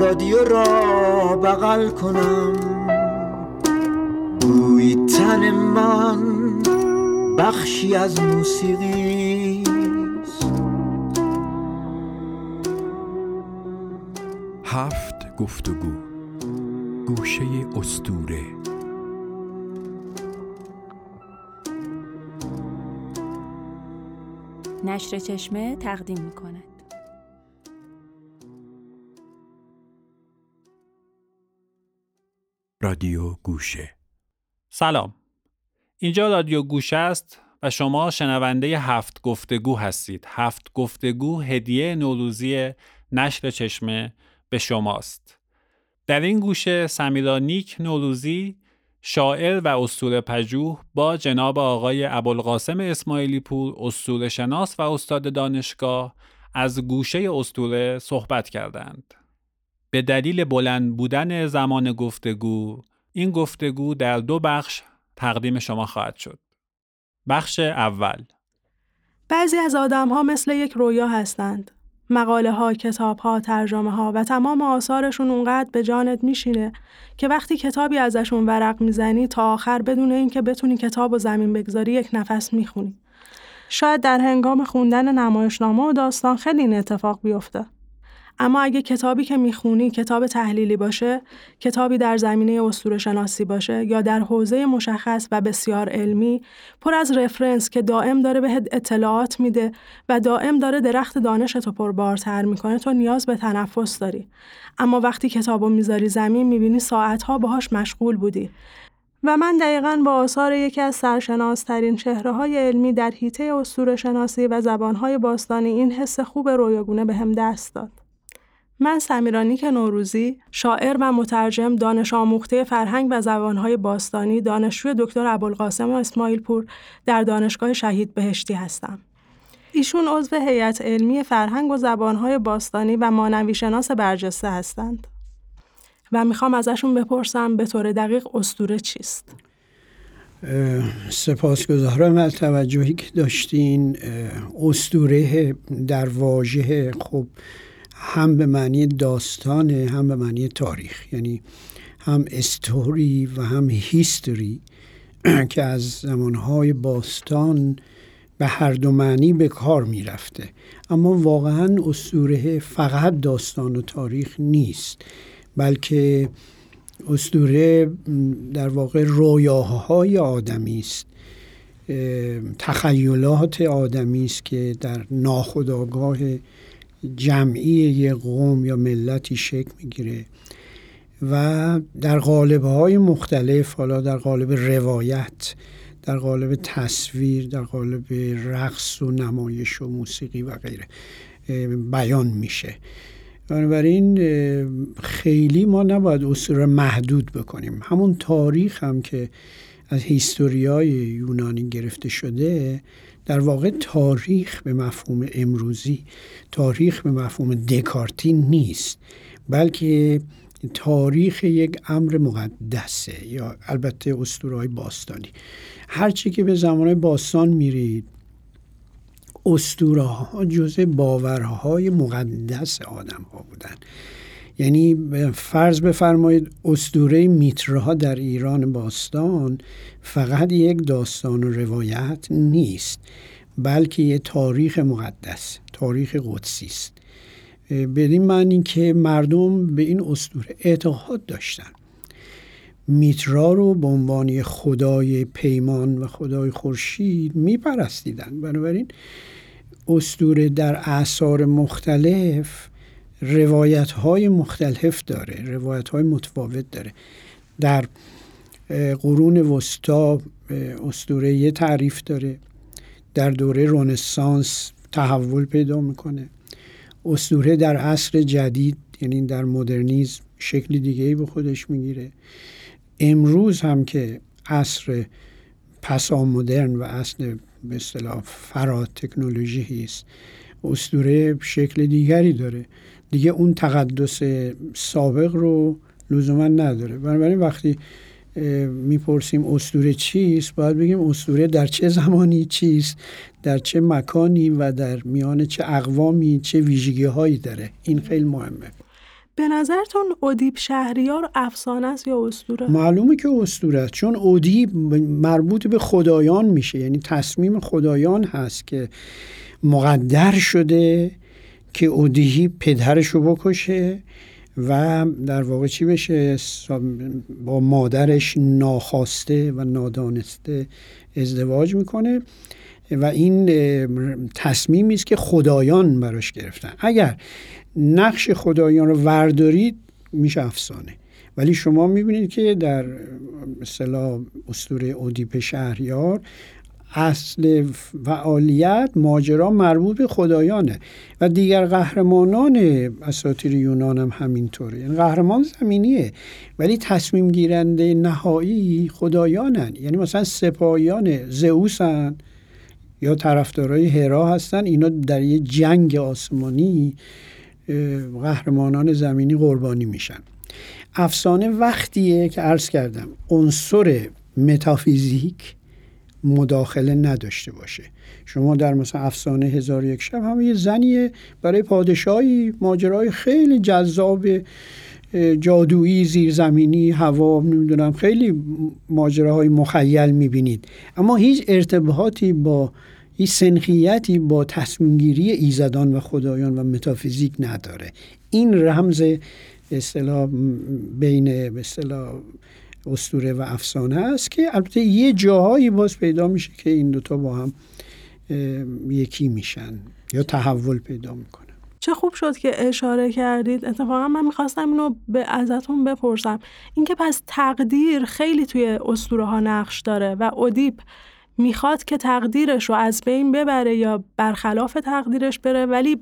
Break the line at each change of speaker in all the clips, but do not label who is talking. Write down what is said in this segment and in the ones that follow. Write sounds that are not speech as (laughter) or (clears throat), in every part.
رادیو را بغل کنم. بوی تن من بخشی از موسیقی
هفت گفتگو. گوشه استوره.
نشر چشمه تقدیم می کند.
رادیو گوشه.
سلام. اینجا رادیو گوشه است و شما شنونده هفت گفتگو هستید. هفت گفتگو هدیه نوروزی نشر چشمه به شماست. در این گوشه سمیرانیک نوروزی شاعر و اسطوره پژوه با جناب آقای ابوالقاسم اسماعیلی پور اسطوره شناس و استاد دانشگاه از گوشه اسطوره صحبت کردند. به دلیل بلند بودن زمان گفتگو این گفتگو در دو بخش تقدیم شما خواهد شد. بخش اول
بعضی از آدم ها مثل یک رویا هستند. مقاله ها، کتاب ها، ترجمه ها و تمام آثارشون اونقدر به جانت میشینه که وقتی کتابی ازشون ورق می‌زنی تا آخر بدون اینکه بتونی کتاب و زمین بگذاری یک نفس می‌خونی. شاید در هنگام خوندن نمایشنامه و داستان خیلی این اتفاق بیفته. اما اگه کتابی که می‌خونی کتاب تحلیلی باشه، کتابی در زمینه اسطوره شناسی باشه یا در حوزه مشخص و بسیار علمی، پر از رفرنس که دائم داره بهت اطلاعات میده و دائم داره درخت دانشتو پربارتر می‌کنه تو نیاز به تنفس داری. اما وقتی کتابو می‌ذاری زمین می‌بینی ساعتها باهاش مشغول بودی و من دقیقا با آثار یکی از سرشناسترین چهره های علمی در حیطه اسطوره شناسی و زبانهای باستانی این حس خوب رویاگونه به هم دست داد. من سمیرانیک نوروزی، شاعر و مترجم دانش آموخته فرهنگ و زبانهای باستانی دانشجوی دکتر ابوالقاسم اسماعیل پور در دانشگاه شهید بهشتی هستم. ایشون عضو هیئت علمی فرهنگ و زبانهای باستانی و مانوی شناس برجسته هستند. و می‌خوام ازشون بپرسم به طور دقیق استوره چیست؟
سپاسگزارم از توجهی که داشتین استوره در واژه خب هم به معنی داستانه هم به معنی تاریخ. یعنی هم استوری و هم هیستوری (clears throat) که از زمانهای باستان به هر دو معنی به کار می‌رفته. اما واقعا اسطوره فقط داستان و تاریخ نیست بلکه اسطوره در واقع رویاهای آدمی است. تخیلات آدمی است که در ناخودآگاه جمعی یک قوم یا ملتی شکل می‌گیره و در قالب های مختلف حالا در قالب روایت در قالب تصویر در قالب رقص و نمایش و موسیقی و غیره بیان میشه. بنابراین خیلی ما نباید اصول محدود بکنیم. همون تاریخ هم که از هیستوریای یونانی گرفته شده در واقع تاریخ به مفهوم امروزی تاریخ به مفهوم دکارتی نیست بلکه تاریخ یک امر مقدسه یا البته اسطورهای باستانی. هرچی که به زمان باستان میرید اسطوره جزء باورهای مقدس آدم ها بودن. یعنی فرض بفرمایید اسطوره میترها در ایران باستان فقط یک داستان و روایت نیست بلکه یه تاریخ مقدس تاریخ قدسی است. بدین معنی که مردم به این اسطوره اعتقاد داشتن. میترا رو به عنوان خدای پیمان و خدای خورشید میپرستیدن. بنابراین اسطوره در اعثار مختلف روایت های مختلف داره روایت های متفاوت داره. در قرون وسطا اسطوره یه تعریف داره. در دوره رونسانس تحول پیدا می‌کنه. اسطوره در عصر جدید یعنی در مدرنیزم شکل دیگه ای به خودش می‌گیره. امروز هم که عصر پسا مدرن و اصل به اصطلاح فرا تکنولوژی است اسطوره شکل دیگری داره. دیگه اون تقدس سابق رو لزوما نداره. بنابراین وقتی می‌پرسیم اسطوره چیست باید بگیم اسطوره در چه زمانی چیست در چه مکانی و در میان چه اقوامی چه ویژگی هایی داره. این خیلی مهمه.
به نظرتون ادیب شهریار افسانه است یا اسطوره؟
معلومه که اسطوره است چون ادیب مربوط به خدایان میشه. یعنی تصمیم خدایان هست که مقدر شده که اودیهی پدرش رو بکشه و در واقع چی بشه؟ با مادرش ناخواسته و نادانسته ازدواج می‌کنه و این تصمیمی است که خدایان براش گرفتن. اگر نقش خدایان رو وردارید میشه افسانه. ولی شما می‌بینید که در مثلا اسطوره اودیپ شهریار اصل فعالیت ماجرا مربوط به خدایانه و دیگر قهرمانان اساطیر یونان هم همینطوره. یعنی قهرمان زمینیه ولی تصمیم گیرنده نهایی خدایانن. یعنی مثلا سپاهیان زئوسن یا طرفدارای هرا هستن اینا در یه جنگ آسمانی قهرمانان زمینی قربانی میشن. افسانه وقتیه که عرض کردم عنصر متافیزیک مداخله نداشته باشه. شما در مثلا افسانه هزار یک شب هم یه زنیه برای پادشاهی ماجرای خیلی جذاب جادویی زیرزمینی هوا نمی‌دونم خیلی ماجراهای مخیل می‌بینید. اما هیچ ارتباطی با هیچ سنخیتی با تصمیمگیری ایزدان و خدایان و متافیزیک نداره. این رمز اصطلاح بین اصطلاح استوره و افسانه است که البته یه جاهایی باز پیدا میشه که این دوتا با هم یکی میشن یا تحول پیدا می‌کنن
چه خوب شد که اشاره کردید. اتفاقا من می‌خواستم اینو به ازتون بپرسم. اینکه پس تقدیر خیلی توی اسطوره ها نقش داره و ادیپ می‌خواد که تقدیرش رو از بین ببره یا برخلاف تقدیرش بره ولی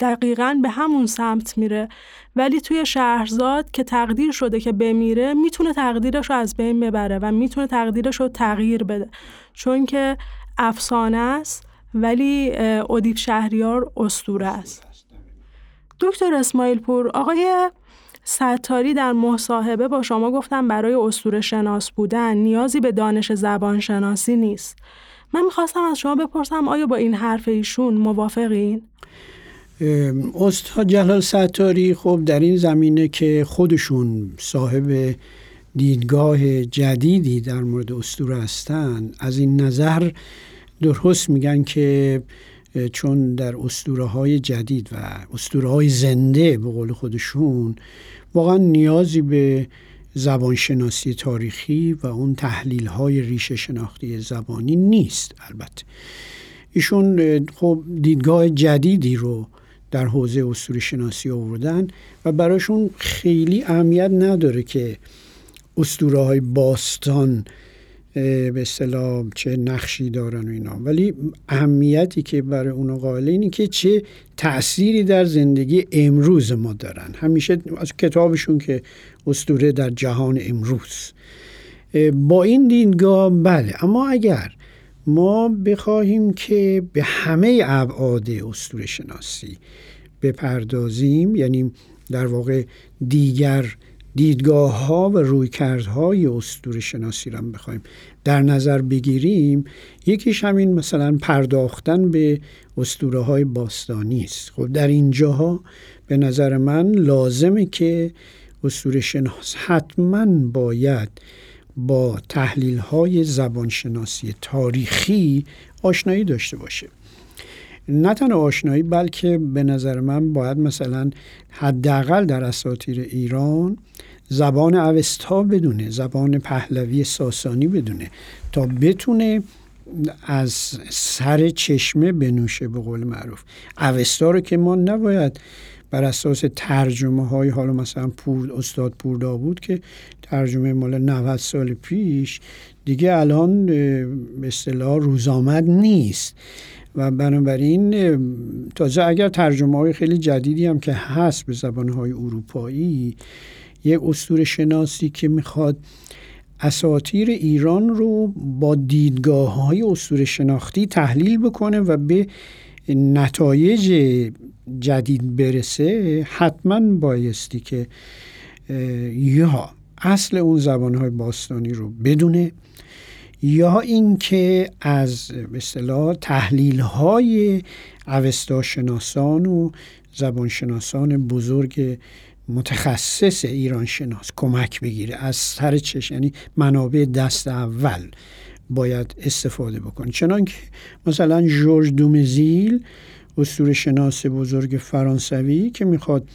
دقیقا به همون سمت میره. ولی توی شهرزاد که تقدیر شده که بمیره می‌تونه تقدیرش رو از بین ببره و می‌تونه تقدیرش رو تغییر بده. چون که افسانه است ولی ادیب شهریار استوره است. دکتر اسماعیل پور آقای ستاری در مصاحبه با شما گفتم برای استور شناس بودن نیازی به دانش زبان شناسی نیست. من می‌خواستم از شما بپرسم آیا با این حرف ایشون موافقین؟
استاد جلال ستاری خب در این زمینه که خودشون صاحب دیدگاه جدیدی در مورد استور هستند از این نظر درست میگن که چون در اسطوره های جدید و اسطوره های زنده به قول خودشون واقعا نیازی به زبانشناسی تاریخی و اون تحلیل های ریشه شناختی زبانی نیست البته. ایشون خب دیدگاه جدیدی رو در حوزه اسطوره شناسی آوردن و براشون خیلی اهمیت نداره که اسطوره های باستان به اصطلاح چه نقشی دارن و اینا. ولی اهمیتی که برای اونا قائل اینه که چه تأثیری در زندگی امروز ما دارن. همیشه از کتابشون که استوره در جهان امروز. با این دیدگاه بله اما اگر ما بخواهیم که به همه ابعاد استوره شناسی بپردازیم یعنی در واقع دیگر دیدگاه ها و رویکردهای استور شناسی را بخوایم در نظر بگیریم یکیش همین مثلا پرداختن به استوره های باستانی است. خب در اینجاها به نظر من لازمه که استور شناس حتما باید با تحلیل های زبانشناسی تاریخی آشنایی داشته باشه. نه تنها آشنایی بلکه به نظر من باید مثلا حداقل در اساطیر ایران زبان اوستا بدونه زبان پهلوی ساسانی بدونه تا بتونه از سر چشمه بنوشه به قول معروف. اوستا رو که ما نباید بر اساس ترجمه های حالا مثلا پور استاد پور بود که ترجمه مال 90 سال پیش دیگه الان به اصطلاح روزآمد نیست. و بنابراین تازه اگر ترجمه های خیلی جدیدی هم که هست به زبان های اروپایی یک اسطوره شناسی که می‌خواد اساتیر ایران رو با دیدگاه های اسطوره شناختی تحلیل بکنه و به نتایج جدید برسه حتما بایستی که یا اصل اون زبانهای باستانی رو بدونه یا اینکه از به اصطلاح تحلیل های اوستا شناسان و زبانشناسان بزرگ متخصص ایران شناس کمک بگیره. از سر چش یعنی منابع دست اول باید استفاده بکنه. چنانکه مثلا جورج دومزیل اسطوره شناس بزرگ فرانسوی که می‌خواد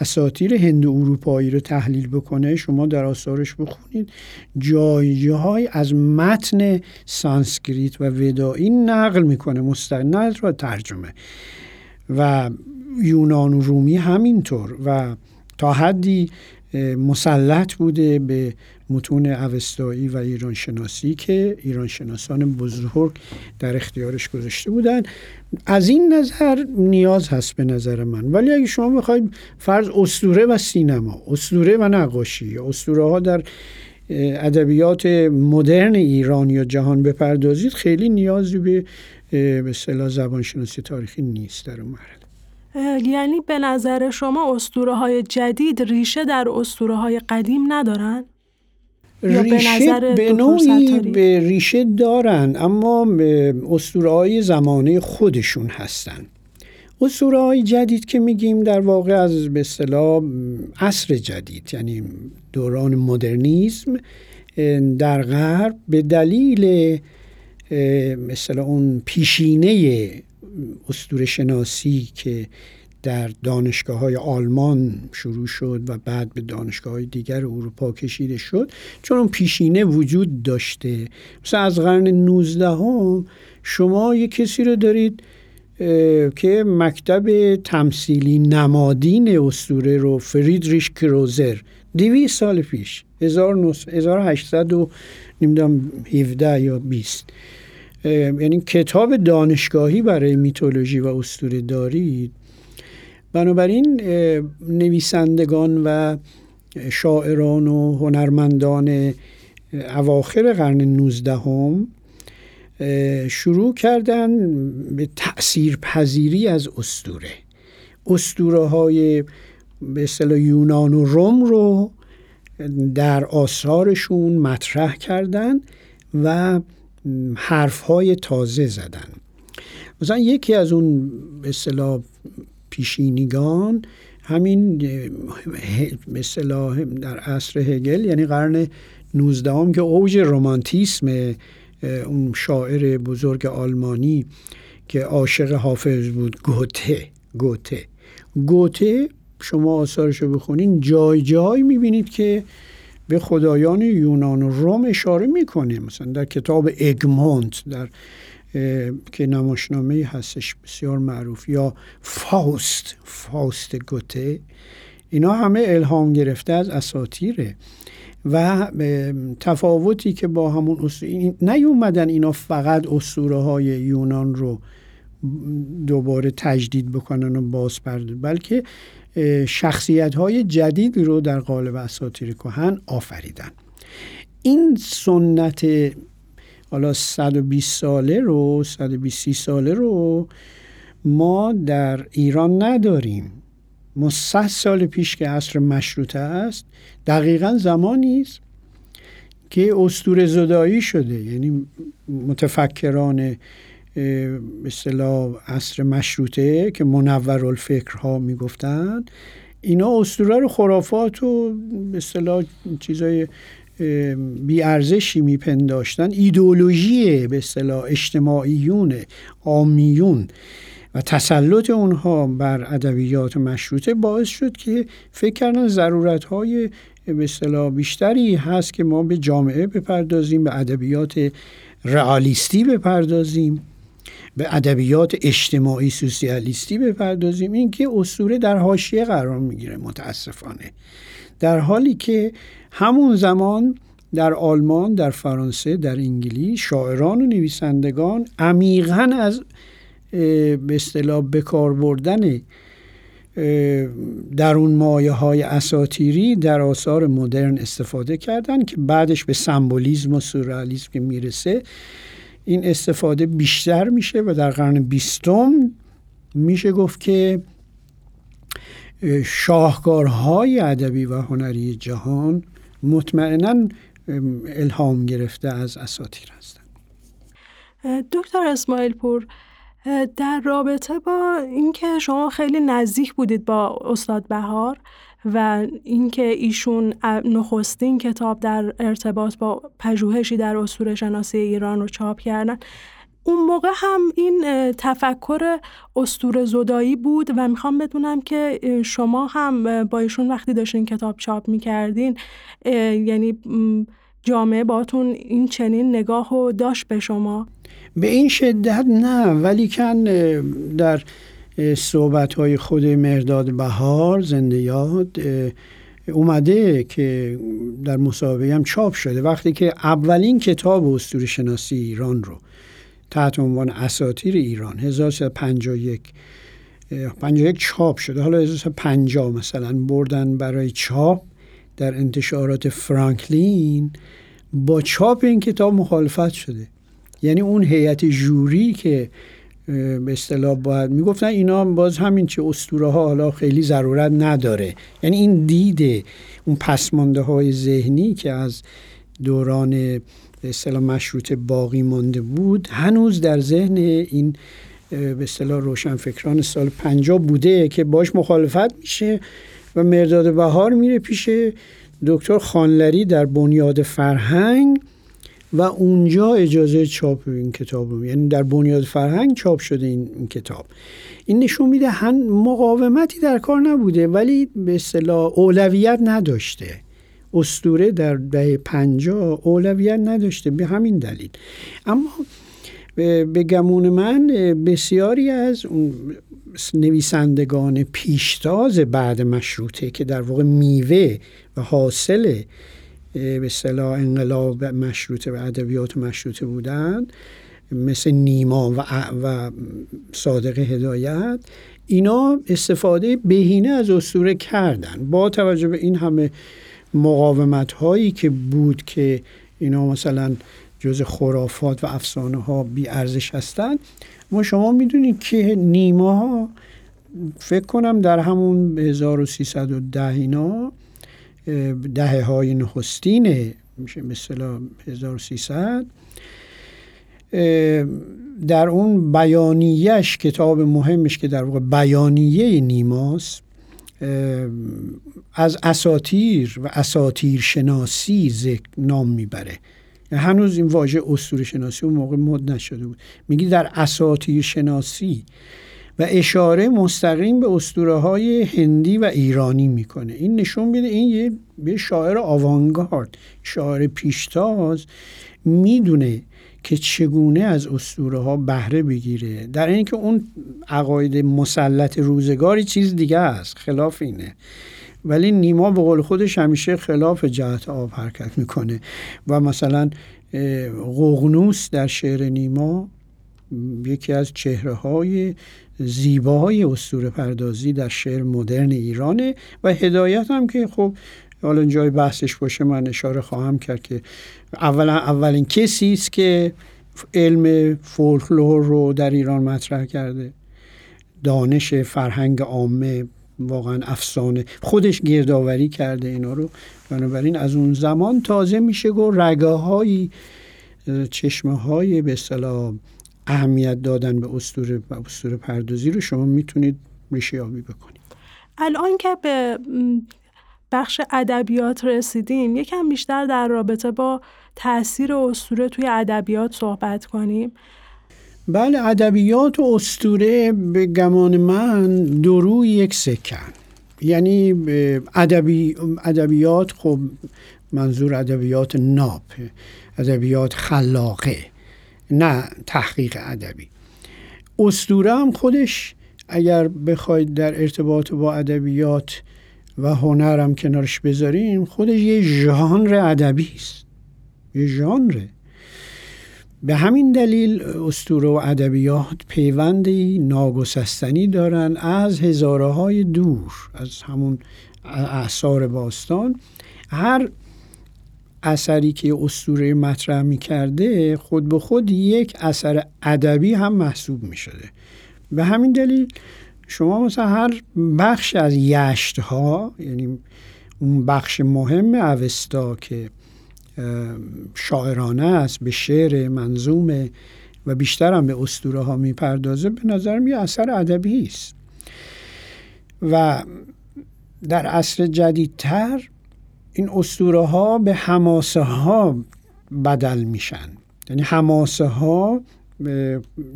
اساتیر هند اروپایی رو تحلیل بکنه شما در آثارش بخونید. جای جاهای از متن سانسکریت و ودایی نقل می‌کنه مستند را ترجمه. و یونان و رومی همینطور. و تا حدی مسلط بوده به متون اوستایی و ایران شناسی که ایران شناسان بزرگ در اختیارش گذاشته بودن. از این نظر نیاز هست به نظر من. ولی اگه شما بخواید فرض استوره و سینما استوره و نقاشی اسطوره ها در ادبیات مدرن ایران یا جهان بپردازید خیلی نیازی به به اصطلاح زبانشناسی تاریخی نیست در اون مرحله.
یعنی به نظر شما اسطوره های جدید ریشه در اسطوره های قدیم ندارن؟
ریشه به نوعی به ریشه دارن اما اسطوره های زمانه خودشون هستن. اسطوره های جدید که میگیم در واقع از به اصطلاح عصر جدید یعنی دوران مدرنیزم در غرب به دلیل مثلا اون پیشینه اسطوره شناسی که در دانشگاه های آلمان شروع شد و بعد به دانشگاه های دیگر اروپا کشیده شد چون اون پیشینه وجود داشته. مثلا از قرن 19 هم شما یه کسی رو دارید که مکتب تمثیلی نمادین استوره رو فریدریش کروزر دیوی سال پیش 1800 و نمی‌دونم 17 یا 20 یعنی کتاب دانشگاهی برای میتولوژی و اسطوره دارید؟ بنابراین نویسندگان و شاعران و هنرمندان اواخر قرن 19 هم شروع کردن به تأثیر پذیری از استوره استوره های به اصطلاح یونان و روم رو در آثارشون مطرح کردن و حرف های تازه زدن. مثلا یکی از اون به اصطلاح پیشینیگان همین مثلا در عصر هگل یعنی قرن 19 هم که اوج رومانتیسم اون شاعر بزرگ آلمانی که عاشق حافظ بود گوته گوته. گوته شما آثارش رو بخونین جای جای می‌بینید که به خدایان یونان و روم اشاره می‌کنه. مثلا در کتاب اگمونت در که نماشنامه هستش بسیار معروف. یا فاوست فاوست گوته. اینا همه الهام گرفته از اساتیره و تفاوتی که با همون اسطوره نیومدن اینا فقط اسطوره های یونان رو دوباره تجدید بکنن و باز پرد بلکه شخصیت های جدید رو در قالب اساتیر کهن آفریدن. این سنت حالا 120 ساله رو 120 ساله رو ما در ایران نداریم. ما 100 سال پیش که عصر مشروطه است دقیقا زمانی است که استور زدایی شده. یعنی متفکران اصطلاح عصر مشروطه که منور الفکرها می‌گفتند اینا اسطوره رو خرافات و اصطلاح چیزای بی ارزشی میپنداشتن. ایدولوژی به اصطلاح اجتماعیون آمیون و تسلط اونها بر ادبیات مشروطه باعث شد که فکر کردن ضرورت های به اصطلاح بیشتری هست که ما به جامعه بپردازیم به ادبیات رئالیستی بپردازیم به ادبیات اجتماعی سوسیالیستی بپردازیم. این که اسطوره در حاشیه قرار می‌گیره متاسفانه. در حالی که همون زمان در آلمان در فرانسه در انگلیس شاعران و نویسندگان عمیقا از به اصطلاح بکار بردن در اون مایه های اساتیری در آثار مدرن استفاده کردن که بعدش به سمبولیزم و سورئالیسم که می‌رسه. این استفاده بیشتر میشه و در قرن بیستم میشه گفت که شاهکارهای ادبی و هنری جهان مطمئنا الهام گرفته از اساتیر هستند
دکتر اسماعیل پور در رابطه با اینکه شما خیلی نزدیک بودید با استاد بهار و اینکه ایشون نخستین کتاب در ارتباط با پژوهشی در اسطوره شناسی ایران رو چاپ کردن اون موقع هم این تفکر استور زدایی بود و می‌خوام بدونم که شما هم با ایشون وقتی داشتین کتاب چاپ می‌کردین یعنی جامعه باتون این چنین نگاه رو داشت به شما؟
به این شدت نه ولی کن در صحبت های خود مرداد بهار زنده یاد اومده که در مسابقه هم چاپ شده. وقتی که اولین کتاب اسطوره شناسی ایران رو تحت عنوان اساتیر ایران. 1351 51 چاپ شده. حالا 1350 مثلا بردن برای چاپ در انتشارات فرانکلین با چاپ این کتاب مخالفت شده. یعنی اون هیئت جوری که به اصطلاح باید می‌گفتن اینا باز همین چه اسطوره ها حالا خیلی ضرورت نداره. یعنی این دیده اون پسمانده های ذهنی که از دوران به اصطلاح مشروط باقی مانده بود. هنوز در ذهن این به اصطلاح روشنفکران سال 50 بوده که باش مخالفت میشه و مرداد بهار میره پیش دکتر خانلری در بنیاد فرهنگ و اونجا اجازه چاپ این کتاب رو یعنی در بنیاد فرهنگ چاپ شده این, این کتاب. این نشون میده هم مقاومتی در کار نبوده ولی به اصطلاح اولویت نداشته. استوره در دهه پنجاه اولویت نداشته به همین دلیل. اما به گمون من بسیاری از اون نویسندگان پیشتاز بعد مشروطه که در واقع میوه و حاصل به اصطلاح انقلاب مشروطه و ادبیات مشروطه بودند مثل نیما و, و صادق هدایت اینا استفاده بهینه از اسطوره کردن. با توجه به این همه مقاومت هایی که بود که اینا مثلا جز خرافات و افسانه ها بی ارزش هستند ما شما می‌دونید که نیما فکر کنم در همون 1310 اینا دهه های نخستین میشه مثلا 1300 در اون بیانیش کتاب مهمش که در واقع بیانیه نیماست از اساتیر و اساتیر شناسی ذکر نام می‌بره. هنوز این واژه اسطوره شناسی اون موقع مد نشده بود. میگی در اساتیر شناسی و اشاره مستقیم به اسطوره های هندی و ایرانی می‌کنه. این نشون میده این یه شاعر آوانگارد شاعر پیشتاز می‌دونه که چگونه از اسطوره ها بهره بگیره. در اینکه اون عقاید مسلط روزگاری چیز دیگه است خلاف اینه. ولی نیما به قول خودش همیشه خلاف جهت آب حرکت می‌کنه. و مثلا قغنوس در شعر نیما یکی از چهره های زیباهای اسطوره پردازی در شعر مدرن ایرانه. و هدایت هم که خب حالا جای بحثش باشه من اشاره خواهم کرد که اولا اولین کسی است که علم فولکلور رو در ایران مطرح کرده. دانش فرهنگ عامه واقعا افسانه. خودش گردآوری کرده اینا رو. بنابراین از اون زمان تازه میشه گفت رگه های چشمه های به اصطلاح اهمیت دادن به اسطوره اسطوره پردازی رو شما می‌تونید ریشه یابی بکنید.
الان که به بخش ادبیات رسیدیم. یکم بیشتر در رابطه با تاثیر اسطوره توی ادبیات صحبت کنیم.
بله ادبیات و اسطوره به گمان من درو یک سکن. یعنی ادبی ادبیات خب منظور ادبیات ناب ادبیات خلاقه نه تحقیق ادبی. اسطوره هم خودش اگر بخواید در ارتباط با ادبیات و هنرم کنارش بذاریم خودش یه ژانر ادبی است. یه ژانره. به همین دلیل استوره و ادبیات پیوندی ناگسستنی دارن از هزاره های دور از همون اعثار باستان. هر اثری که اسطوره مطرح می کرده خود به خود یک اثر ادبی هم محسوب می شده به همین دلیل شما مثلا هر بخش از یشت ها یعنی اون بخش مهم اوستا که شاعرانه است به شعر منظوم و بیشتر هم به اسطوره ها می‌پردازه به نظرم یه اثر ادبی است. و در عصر جدیدتر این اسطوره ها به حماسه ها بدل میشن. یعنی حماسه ها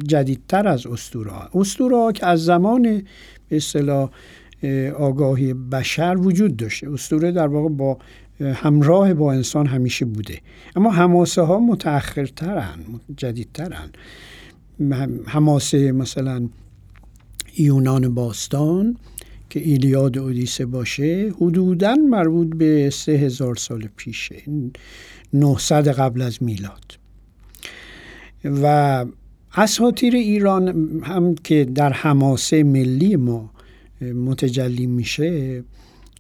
جدیدتر از اسطوره. ها که از زمان به اصطلاح آگاهی بشر وجود داشته. اسطوره در واقع با همراه با انسان همیشه بوده. اما حماسه ها متأخرترن جدیدترن. حماسه مثلا یونان باستان که ایلیاد اودیسه باشه حدودا مربوط به سه هزار سال پیشه 900 قبل از میلاد. و اساطیر ایران هم که در حماسه ملی ما متجلی میشه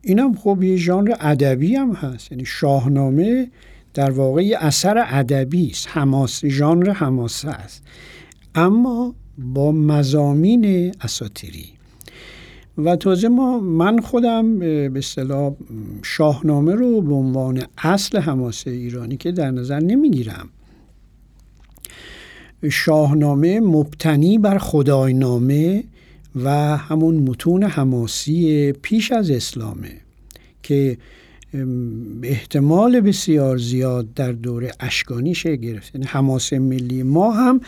این هم خب یه ژانر ادبی هم هست. یعنی شاهنامه در واقع اثر ادبی است. حماس ژانر حماسه است. اما با مزامین اساتیری و تازه ما من خودم به اصطلاح شاهنامه رو به عنوان اصل حماسه ایرانی که در نظر نمی‌گیرم. شاهنامه مبتنی بر خداینامه و همون متون حماسی پیش از اسلامه که احتمال بسیار زیاد در دوره اشکانی شه گرفت یعنی حماسه ملی ما هم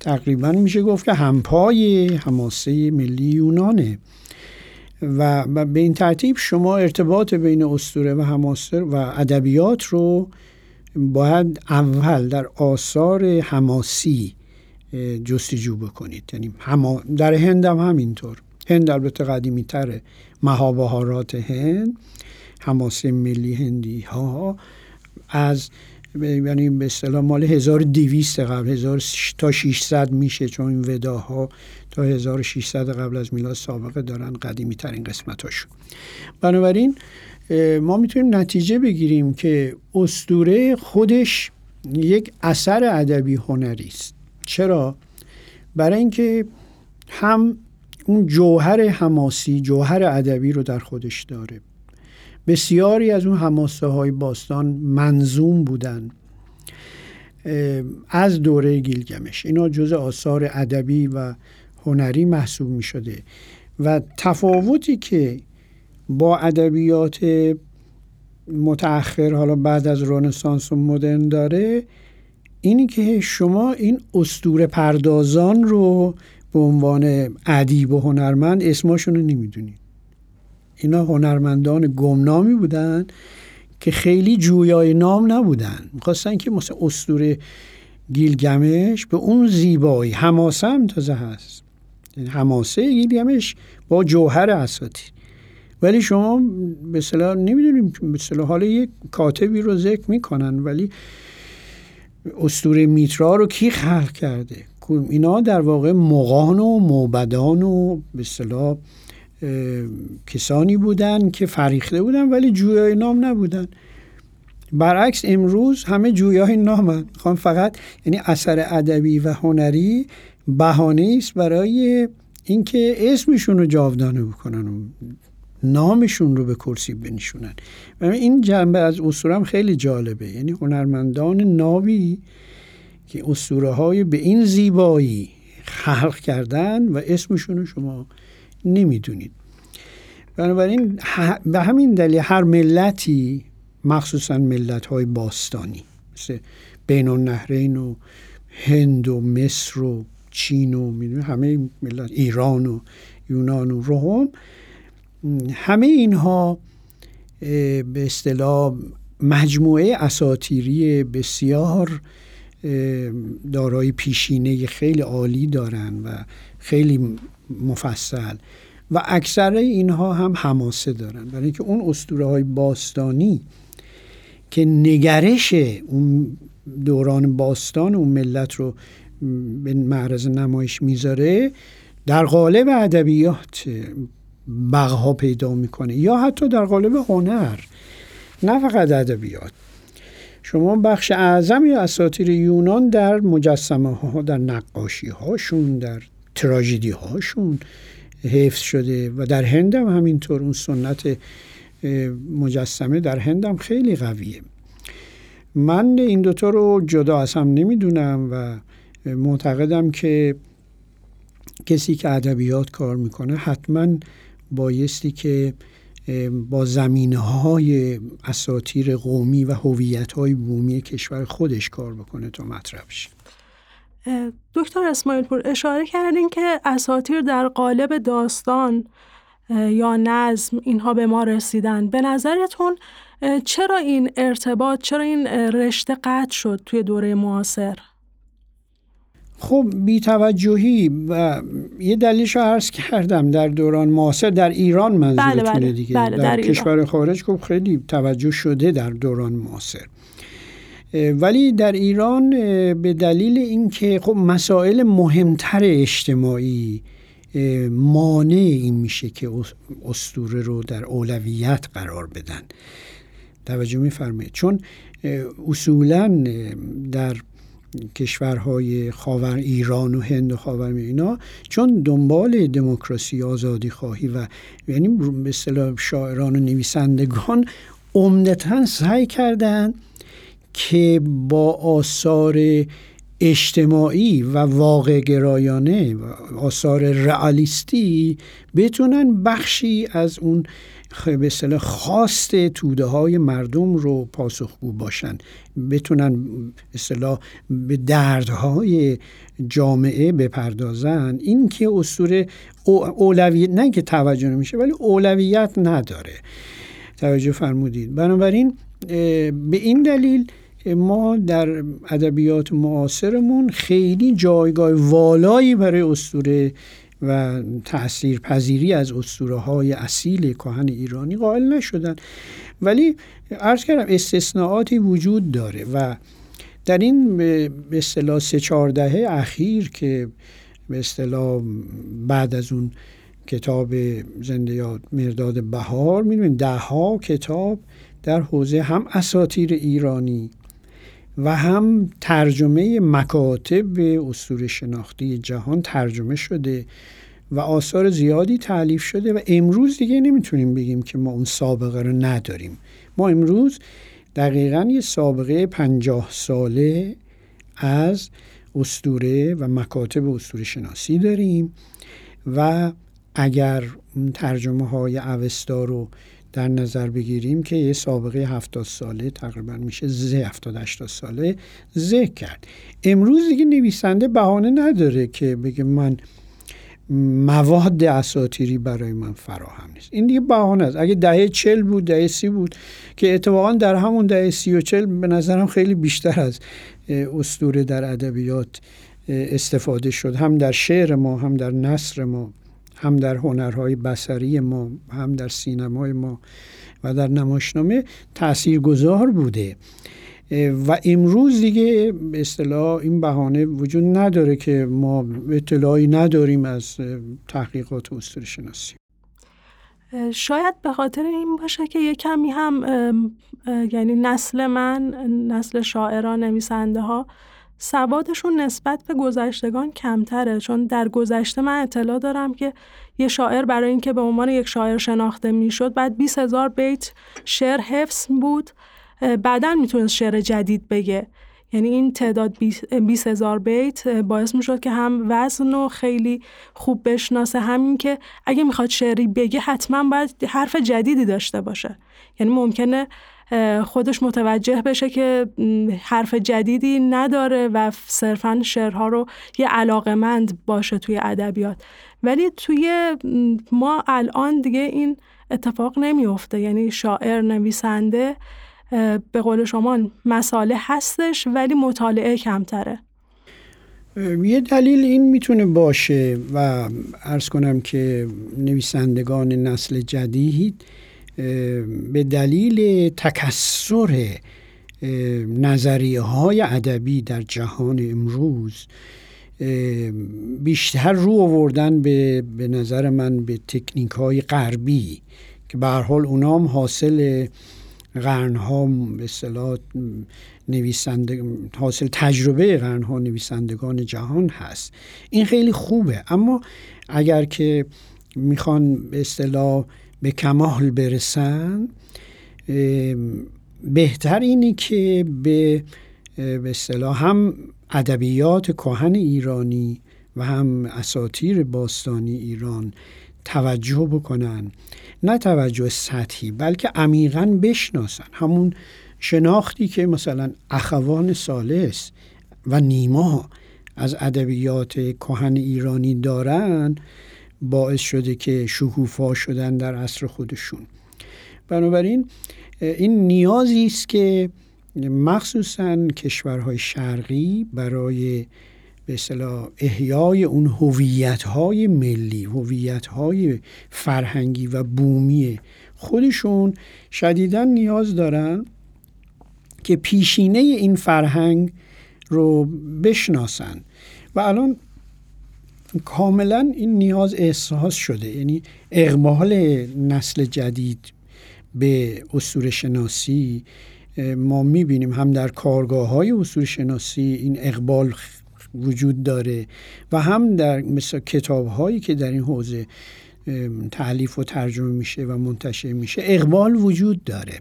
تقریبا میشه گفت که همپای حماسه ملی یونانه. و به این ترتیب شما ارتباط بین اسطوره و حماسه و ادبیات رو باید اول در آثار حماسی جستجو بکنید. یعنی هما در هند هم همینطور. هند البته قدیمی تره مهابهارات هند حماسه ملی هندی ها از یعنی به اصطلاح مال 1200 قبل 1000 تا 600 میشه چون این وداها تا 1600 قبل از میلاد سابقه دارن قدیمی ترین قسمت هاشون بنابراین ما می‌تونیم نتیجه بگیریم که استوره خودش یک اثر ادبی هنری است. چرا؟ برای اینکه هم اون جوهر حماسی جوهر ادبی رو در خودش داره. بسیاری از اون حماسه های باستان منظوم بودن. از دوره گیلگمش. اینا جز آثار ادبی و هنری محسوب می شده و تفاوتی که با ادبیات متأخر حالا بعد از رنسانس و مدرن داره اینی که شما این استور پردازان رو به عنوان ادیب و هنرمند اسماشون رو نمی‌دونید. اینا هنرمندان گمنامی بودن که خیلی جویای نام نبودن. می‌خواستن که مثل استور گیلگمش به اون زیبایی حماسه هم تازه هست. یعنی حماسه گیلگمش با جوهر اساطیر ولی شما به صلاح نمی‌دونیم به صلاح حالا یک کاتبی رو ذکر می‌کنن ولی استور میترا رو کی خلق کرده؟ اینا در واقع مقان و موبدان و به صلاح کسانی بودن که فریخته بودن ولی جویای نام نبودن. برعکس امروز همه جویای نامن. می‌خوان فقط یعنی اثر ادبی و هنری بهانه است برای اینکه اسمشون رو جاودانه بکنن. نامشون رو به کرسی بنشونن. و این جنبه از اسطوره خیلی جالبه. یعنی هنرمندان ناوی که اسطوره های به این زیبایی خلق کردن و اسمشون رو شما نمی‌دونید. بنابراین به همین دلیل هر ملتی مخصوصا ملت های باستانی مثل بین النهرین و هند و مصر و چین و همه ملت ایران و یونان و روم همه اینها به اصطلاح مجموعه اساتیری بسیار دارای پیشینه خیلی عالی دارن و خیلی مفصل و اکثر اینها هم حماسه دارن. برای اینکه اون اسطوره های باستانی که نگرش اون دوران باستان اون ملت رو به معرض نمایش می‌ذاره در قالب ادبیات بقها پیدا می‌کنه. یا حتی در قالب هنر نه فقط ادبیات. شما بخش اعظمی اساطیر یونان در مجسمه ها در نقاشی هاشون در تراژدی هاشون حفظ شده و در هند هم همینطور. اون سنت مجسمه در هند هم خیلی قویه. من این دوتا رو جدا از هم نمی‌دونم و معتقدم که کسی که ادبیات کار می‌کنه حتما بایستی که با زمینه های اساتیر قومی و هویت های بومی کشور خودش کار بکنه تا مطرح بشه.
دکتر اسماعیل پور اشاره کردین که اساتیر در قالب داستان یا نظم اینها به ما رسیدن. به نظرتون چرا این ارتباط چرا این رشته قطع شد توی دوره معاصر؟
خب بیتوجهی و یه دلیلش عرض کردم در دوران معاصر در ایران منظورتونه
بله بله.
دیگه.
بله
در,
در
کشور خارج خب خیلی توجه شده در دوران معاصر. ولی در ایران به دلیل اینکه خب مسائل مهمتر اجتماعی مانع این میشه که استوره رو در اولویت قرار بدن. توجه میفرمایید. چون اصولا در کشورهای خاور ایران و هند و خاور اینا چون دنبال دموکراسی آزادی خواهی و یعنی به اصطلاح شاعران و نویسندگان عمدتا سعی کردند که با آثار اجتماعی و واقع گرایانه و آثار رئالیستی بتونن بخشی از اون به اصطلاح خواست توده های مردم رو پاسخگو باشن. بتونن اصطلاح به دردهای جامعه بپردازن. این که اصور اولویت نه که توجه نمیشه ولی اولویت نداره. توجه فرمودید. بنابراین به این دلیل ما در ادبیات معاصرمون خیلی جایگاه والایی برای اسطوره و تأثیر پذیری از اسطوره های اصیل کهن ایرانی قائل نشدن ولی عرض کردم استثناءاتی وجود داره و در این به اصطلاح سه چهار دهه اخیر که به اصطلاح بعد از اون کتاب زنده یاد مرداد بهار می‌دونید ده ها کتاب در حوزه هم اساتیر ایرانی و هم ترجمه مکاتب اسطوره شناختی جهان ترجمه شده و آثار زیادی تعلیف شده و امروز دیگه نمی‌تونیم بگیم که ما اون سابقه رو نداریم. ما امروز دقیقا یه سابقه پنجاه ساله از استوره و مکاتب استوره شناسی داریم و اگر ترجمه های اوستا رو در نظر بگیریم که یه سابقه 70 ساله تقریبا میشه زه 70 80 ساله ذکر کرد. امروز دیگه نویسنده بهانه نداره که بگه من مواد اساتیری برای من فراهم نیست. این دیگه بهانه است. اگه دهه چل بود دهه سی بود که اتفاقا در همون دهه سی و چل به نظرم خیلی بیشتر از استوره در ادبیات استفاده شد. هم در شعر ما هم در نصر ما. هم در هنرهای بسری ما هم در سینمای ما و در نمایشنامه گذار بوده. و امروز دیگه به اصطلاح این بهانه وجود نداره که ما اطلاعی نداریم از تحقیقات اسطوره شناسی
شاید به خاطر این باشه که یه کمی هم یعنی نسل من نسل شاعران نویسنده ها سوادشون نسبت به گذشتگان کمتره چون در گذشته من اطلاع دارم که یه شاعر برای اینکه به عنوان یک شاعر شناخته می‌شد بعد 20 هزار بیت شعر حفظ بود. بعدا می‌تونست شعر جدید بگه. یعنی این تعداد 20 هزار بیت باعث می‌شد که هم وزن و خیلی خوب بشناسه همین که اگه می‌خواد شعری بگه حتما باید حرف جدیدی داشته باشه. یعنی ممکنه خودش متوجه بشه که حرف جدیدی نداره و صرفا شعرها رو یه علاقمند باشه توی ادبیات. ولی توی ما الان دیگه این اتفاق نمیافته. یعنی شاعر نویسنده به قول شما مساله هستش ولی مطالعه کمتره.
یه دلیل این می‌تونه باشه و ارز کنم که نویسندگان نسل جدید به دلیل تکسر نظریه های ادبی در جهان امروز بیشتر رو آوردن به, به نظر من به تکنیک های غربی که به حال اونام حاصل قرنها به اصطلاح نویسنده حاصل تجربه قرنها نویسندگان جهان هست. این خیلی خوبه. اما اگر که می‌خوان به اصطلاح به کمال برسن بهتر اینی که به به اصطلاح هم ادبیات کهن ایرانی و هم اساتیر باستانی ایران توجه بکنن. نه توجه سطحی بلکه عمیقا بشناسن. همون شناختی که مثلا اخوان سالس و نیما از ادبیات کهن ایرانی دارن باعث شده که شکوفا شدن در عصر خودشون. بنابراین این نیازی است که مخصوصا کشورهای شرقی برای به اصطلاح احیای اون هویت‌های ملی هویت‌های فرهنگی و بومی خودشون شدیدا نیاز دارن که پیشینه این فرهنگ رو بشناسن. و الان کاملا این نیاز احساس شده. یعنی اقبال نسل جدید به اصول شناسی ما می‌بینیم هم در کارگاه های اصول شناسی این اقبال وجود داره و هم در مثل کتاب هایی که در این حوزه تعلیف و ترجمه میشه و منتشر میشه اقبال وجود داره.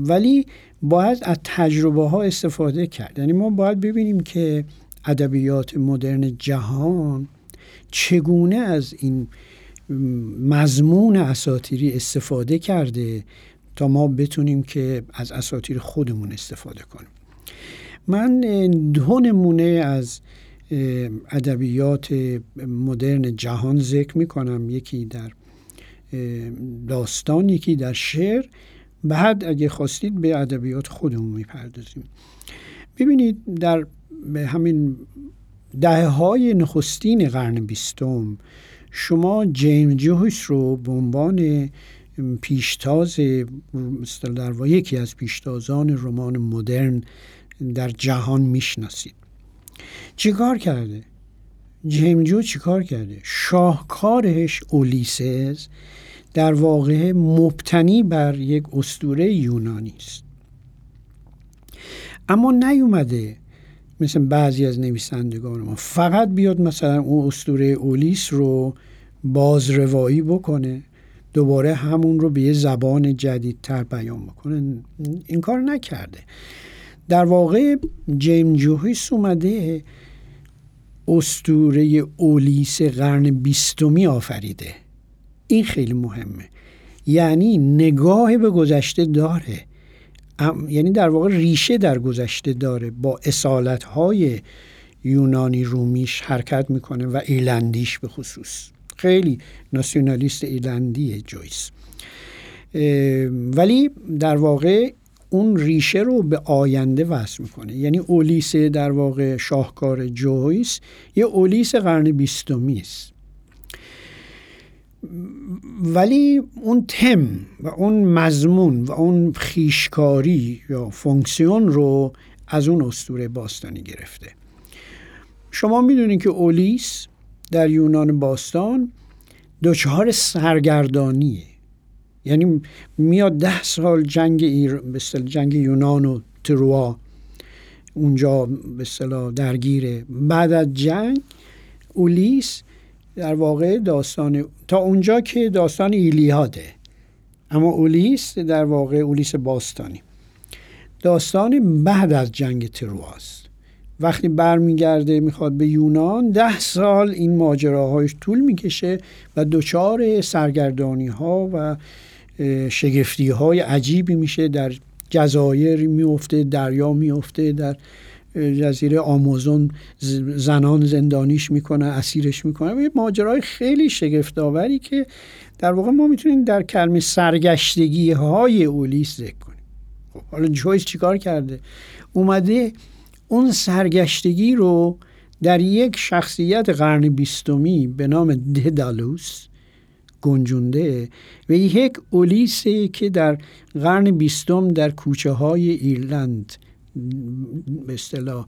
ولی باید از تجربه ها استفاده کرد. یعنی ما باید ببینیم که ادبیات مدرن جهان چگونه از این مضمون اساتیری استفاده کرده تا ما بتونیم که از اساتیر خودمون استفاده کنیم؟ من دو نمونه از ادبیات مدرن جهان ذکر می کنم یکی در داستان یکی در شعر. بعد اگه خواستید به ادبیات خودمون می‌پردازیم. ببینید در همین دهه های نخستین قرن بیستم شما جیم جویس رو به عنوان پیشتاز در یکی از پیشتازان رمان مدرن در جهان می‌شناسید. چیکار کرده؟ جیم جو چیکار کرده؟ شاهکارش اولیسز در واقع مبتنی بر یک استوره یونانی است. اما نیومده مثل بعضی از نویسندگان ما فقط بیاد مثلا اون استوره اولیس رو بازروایی بکنه دوباره همون رو به یه زبان جدیدتر بیان بکنه. این کار نکرده. در واقع جیم جوهیس اومده استوره اولیس قرن بیستمی آفریده. این خیلی مهمه. یعنی نگاه به گذشته داره. یعنی در واقع ریشه در گذشته داره با اصالت های یونانی رومیش حرکت می‌کنه و ایلندیش به خصوص. خیلی ناسیونالیست ایلندی جویس. ولی در واقع اون ریشه رو به آینده وصل می‌کنه. یعنی اولیس در واقع شاهکار جویس یه اولیس قرن بیستمی است ولی اون تم و اون مضمون و اون خیشکاری یا فونکسیون رو از اون استوره باستانی گرفته. شما می‌دونید که اولیس در یونان باستان دچار سرگردانیه. یعنی میاد ده سال جنگ ایر... جنگ یونان و تروا اونجا به درگیره. بعد از جنگ اولیس در واقع داستان تا اونجا که داستان ایلیاده. اما اولیس در واقع اولیس باستانی. داستان بعد از جنگ ترواست وقتی برمیگرده می‌خواد به یونان ده سال این ماجراهایش طول می‌کشه و دچار سرگردانی ها و شگفتی های عجیبی میشه. در جزایر میفته دریا میفته در جزیره آمازون زنان زندانیش می‌کنه اسیرش می‌کنه. یه ماجرای خیلی شگفتآوری که در واقع ما می‌تونیم در کلمه سرگشتگی های اولیس ذکر کنیم. خب حالا جویس چیکار کرده؟ اومده اون سرگشتگی رو در یک شخصیت قرن بیستمی به نام ددالوس گنجونده و یک اولیسه که در قرن بیستم در کوچه های ایرلند به اصطلاح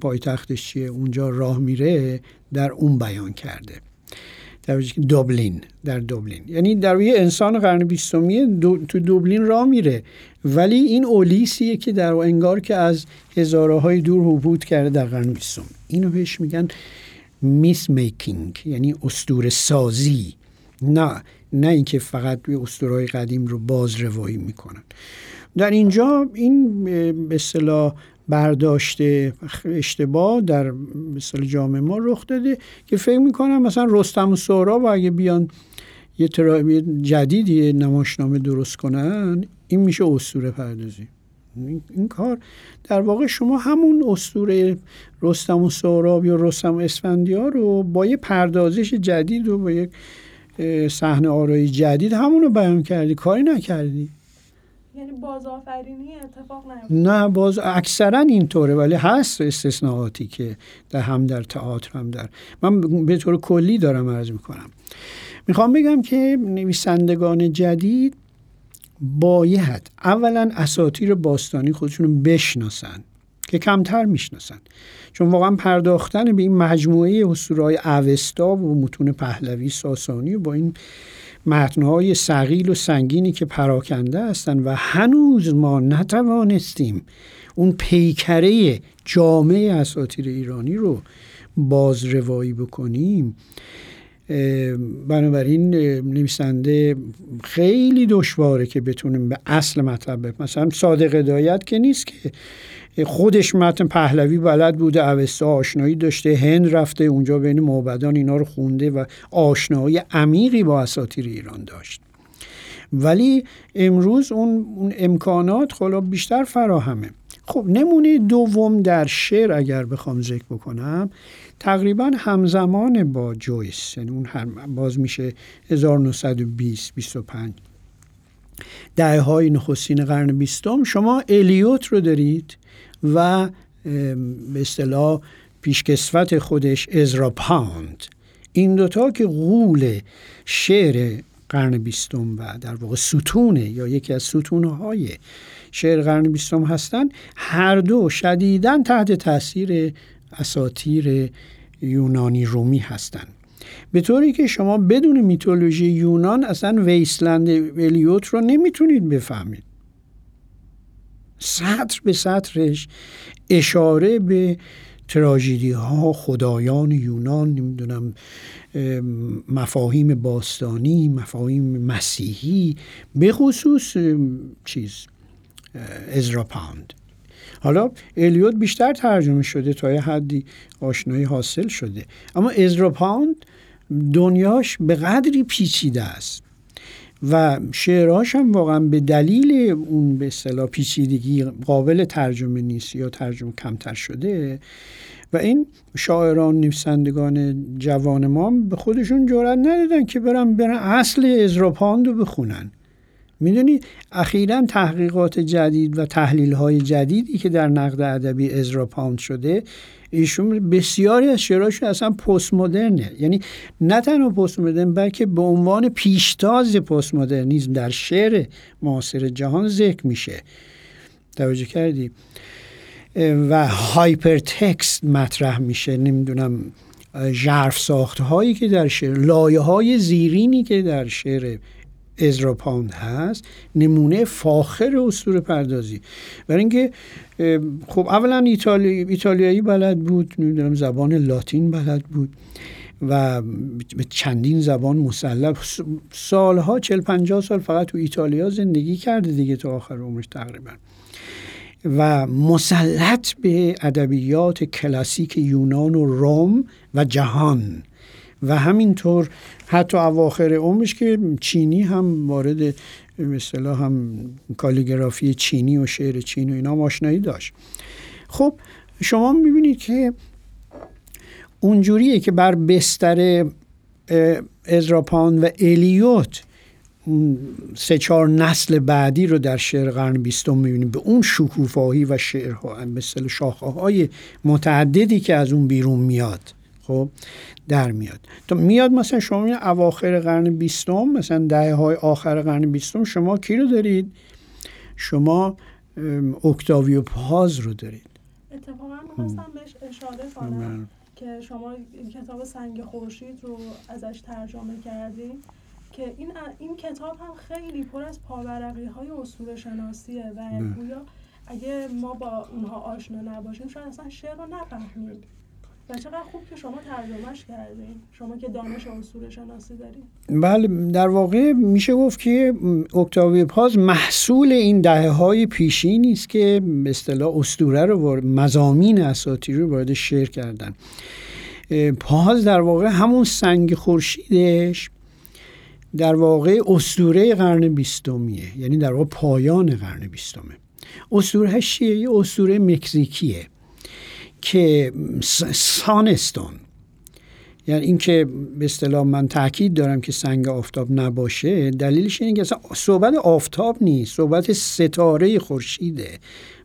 پایتختش چیه؟ اونجا راه میره در اون بیان کرده. در دوبلین در دوبلین. یعنی در یه انسان قرن بیستمی دو، تو دوبلین راه میره. ولی این اولیسیه که در انگار که از هزاره های دور حبود کرده در قرن بیستم. اینو بهش میگن میس میکینگ یعنی استور سازی نه نه اینکه فقط به اسطورهای قدیم رو باز روایی می‌کنن. در اینجا این به اصطلاح برداشت اشتباه در مثل جامعه ما رخ داده که فکر می‌کنم مثلا رستم و سهراب اگه بیان یه ترابی جدیدی نماشنامه درست کنن این میشه اسطوره پردازی. این کار در واقع شما همون اسطوره رستم و سهراب یا رستم و اسفندیار رو با یه پردازش جدید و با یک صحنه آرایی جدید همون رو بیان کردی. کاری نکردی.
یعنی بازآفرینی اتفاق
نه باز اکثرا اینطوره ولی هست استثناءاتی که در هم در تئاتر هم در. من به طور کلی دارم عرض می‌کنم. می‌خوام بگم که نویسندگان جدید باید اولا اساتیر باستانی خودشون رو بشناسن که کمتر می‌شناسن. چون واقعا پرداختن به این مجموعه اسطورهای اوستا و متون پهلوی ساسانی و با این متنهای سقیل و سنگینی که پراکنده هستند و هنوز ما نتوانستیم اون پیکره جامعه اساتیر ایرانی رو باز روایی بکنیم بنابراین نویسنده خیلی دشواره که بتونیم به اصل مطلب مثلا صادق هدایت که نیست که خودش متن پهلوی بلد بوده اوستا آشنایی داشته هند رفته اونجا بین معبدان اینا رو خونده و آشنایی عمیقی با اساطیر ایران داشت. ولی امروز اون, اون امکانات خب بیشتر فراهمه. خب نمونه دوم در شعر اگر بخوام ذکر بکنم تقریبا همزمان با جویس یعنی اون هم باز میشه 1920 25 دهه های نخستین قرن بیستم شما الیوت رو دارید؟ و به اصطلاح پیشکسوت خودش ازرا پاند. این دوتا که غول شعر قرن بیستم و در واقع ستونه یا یکی از ستونهای شعر قرن بیستم هستن هر دو شدیدا تحت تاثیر اساتیر یونانی رومی هستند به طوری که شما بدون میتولوژی یونان اصلا ویسلند الیوت رو نمی‌تونید بفهمید. سطر به سطرش اشاره به تراژیدی ها خدایان یونان نمی‌دونم مفاهیم باستانی مفاهیم مسیحی به خصوص چیز ازرا پاند. حالا الیوت بیشتر ترجمه شده تا یه حدی آشنایی حاصل شده. اما ازرا پاند دنیاش به قدری پیچیده است. و شعرهاش هم واقعا به دلیل اون به اصطلاح پیچیدگی قابل ترجمه نیست یا ترجمه کمتر شده. و این شاعران نویسندگان جوان ما به خودشون جرأت ندادن که برن برن اصل ازراپاند رو بخونن. می‌دونید اخیرا تحقیقات جدید و تحلیل های جدیدی که در نقد ادبی ازراپاند شده ایشون بسیاری از شعرهاشون اصلا پست مدرنه یعنی نه تنها پست مدرن بلکه به عنوان پیشتاز پست مدرنیزم در شعر معاصر جهان ذکر میشه. توجه کردی؟ و هایپر تکست مطرح میشه. نمی‌دونم ژرف ساخته هایی که در شعر لایه های زیرینی که در شعر ازرا پاوند هست نمونه فاخر اسطوره پردازی. برای اینکه خب اولا ایتالی، ایتالیایی بلد بود نمی‌دونم زبان لاتین بلد بود و به چندین زبان مسلح. سالها چل پنجاه سال فقط تو ایتالیا زندگی کرده دیگه تا آخر عمرش تقریبا. و مسلط به ادبیات کلاسیک یونان و روم و جهان. و همینطور حتی اواخر عمرش که چینی هم وارد مثلا هم کالیگرافی چینی و شعر چینی و اینا آشنایی داشت. خب شما می‌بینید که اونجوریه که بر بستر ازراپان و الیوت سه چهار نسل بعدی رو در شعر قرن بیستم می‌بینیم. به اون شکوفایی و شعرها مثل شاخه های متعددی که از اون بیرون میاد. خب در میاد. تو میاد مثلا شما این اواخر قرن بیستم مثلا دهه های آخر قرن بیستم شما کی رو دارید؟ شما اکتاویو پاز رو دارید.
اتفاقا می‌خواستم بهش اشاره کنم که شما کتاب سنگ خورشید رو ازش ترجمه کردیم که این این کتاب هم خیلی پر از پاورقی های اسطوره شناسیه و گویا اگه ما با اونها آشنا نباشیم شاید اصلا شعر رو نفهمیم. و چقدر خوب که شما ترجمهش کردین. شما که دانش اسطوره شناسی دارین.
بله در واقع میشه گفت که اکتاوی پاز محصول این دهه های پیشی نیست که به اصطلاح اسطوره رو مزامین اساطیری رو وارد شعر کردن. پاز در واقع همون سنگ خورشیدش در واقع اسطوره قرن بیستمیه. یعنی در واقع پایان قرن بیستمه. اسطوره چیه یه اسطوره مکزیکیه. که سانستون یعنی اینکه به اصطلاح من تاکید دارم که سنگ آفتاب نباشه دلیلش اینه که اصلا صحبت آفتاب نیست صحبت ستاره خورشیده.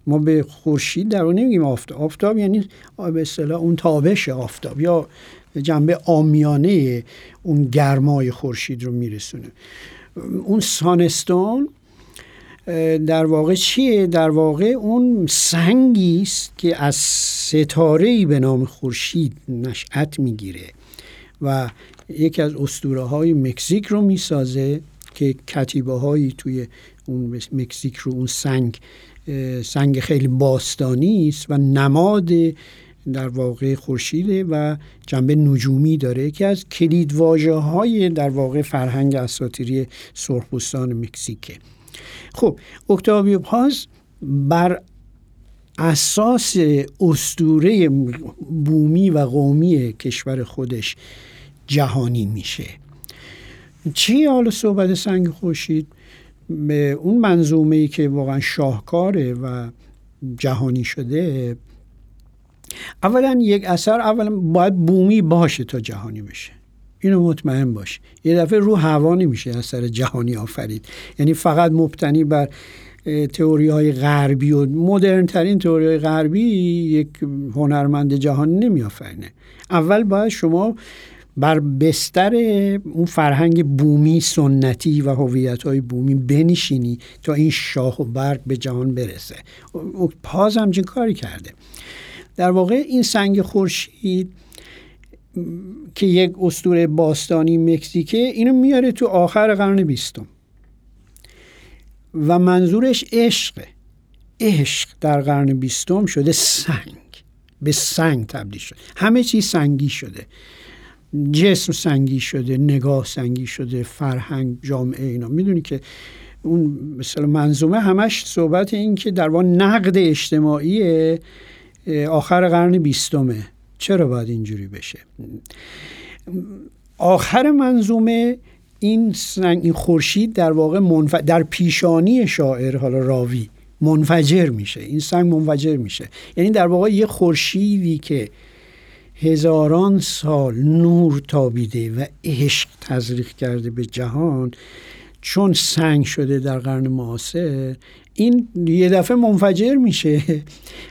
ما به خورشید در نمیگیم آفتاب آفتاب یعنی به اصطلاح اون تابش آفتاب یا جنبه آمیانه اون گرمای خورشید رو میرسونه. اون سانستون در واقع چیه؟ در واقع اون سنگی است که از ستاره به نام خورشید نشأت می‌گیره و یکی از اسطوره های مکزیک رو می‌سازه که کتیبه هایی توی اون مکزیک رو اون سنگ سنگ خیلی باستانی است و نماد در واقع خورشیده و جنبه نجومی داره که از کلید های در واقع فرهنگ اساطیری سرخپوستان مکزیکه. خب اکتابیو پاز بر اساس استوره بومی و قومی کشور خودش جهانی میشه. چی حالا صحبت سنگ خوشید به اون منظومه ای که واقعا شاهکاره و جهانی شده اولا یک اثر اولا باید بومی باشه تا جهانی بشه. اینو مطمئن باش. یه دفعه رو هوا نمیشه اثر جهانی آفرید. یعنی فقط مبتنی بر تئوری های غربی و مدرن ترین تئوری های غربی یک هنرمند جهانی نمی آفرینه اول باید شما بر بستر اون فرهنگ بومی سنتی و هویت های بومی بنشینی تا این شاه و برگ به جهان برسه. پاز همچین کاری کرده؟ در واقع این سنگ خورشید که یک اسطوره باستانی مکزیکه اینو میاره تو آخر قرن بیستم. و منظورش عشقه عشق در قرن بیستم شده سنگ. به سنگ تبدیل شده. همه چیز سنگی شده. جسم سنگی شده نگاه سنگی شده فرهنگ جامعه اینا. می‌دونی که اون مثلا منظومه همش صحبت این که در واقع نقد اجتماعی آخر قرن بیستمه. چرا باید اینجوری بشه؟ آخر منظومه این سنگ این خورشید در واقع منف... در پیشانی شاعر حالا راوی منفجر میشه. این سنگ منفجر میشه. یعنی در واقع یه خورشیدی که هزاران سال نور تابیده و عشق تزریق کرده به جهان چون سنگ شده در قرن معاصر این یه دفعه منفجر میشه.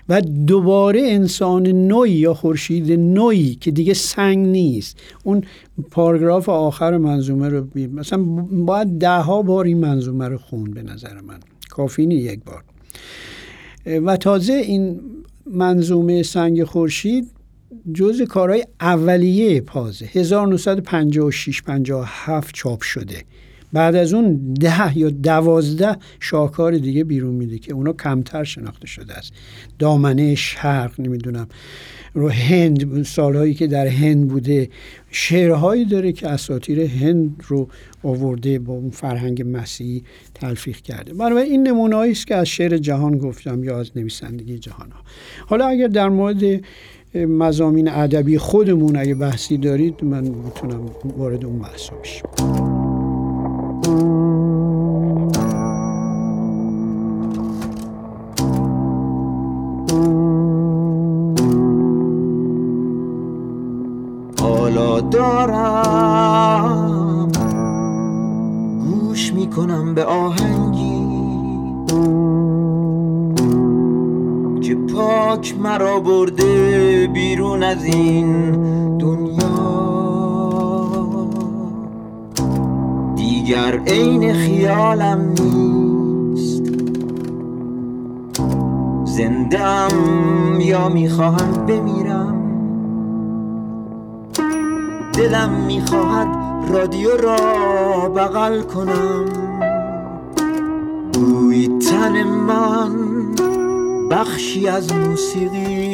و دوباره انسان نوعی یا خورشید نوعی که دیگه سنگ نیست. اون پاراگراف آخر منظومه رو بی... مثلا باید ده ها بار این منظومه رو خون به نظر من. کافی یک بار. و تازه این منظومه سنگ خورشید جز کارهای اولیه پازه. 1956 57 چاپ شده. بعد از اون ده یا دوازده شاهکار دیگه بیرون میده که اونا کمتر شناخته شده است. دامنه شرق نمی‌دونم رو هند سالهایی که در هند بوده شعرهایی داره که اساطیر هند رو آورده با اون فرهنگ مسیحی تلفیق کرده. برای این نمونه است که از شعر جهان گفتم یا از نویسندگی جهان ها حالا اگر در مورد مزامین ادبی خودمون اگه بحثی دارید من می‌تونم وارد اون بحث بشم.
از این دنیا. دیگر عین خیالم نیست. زندم یا می‌خواهم بمیرم؟ دلم می‌خواهد رادیو را بغل کنم. بوی تن من بخشی از موسیقی.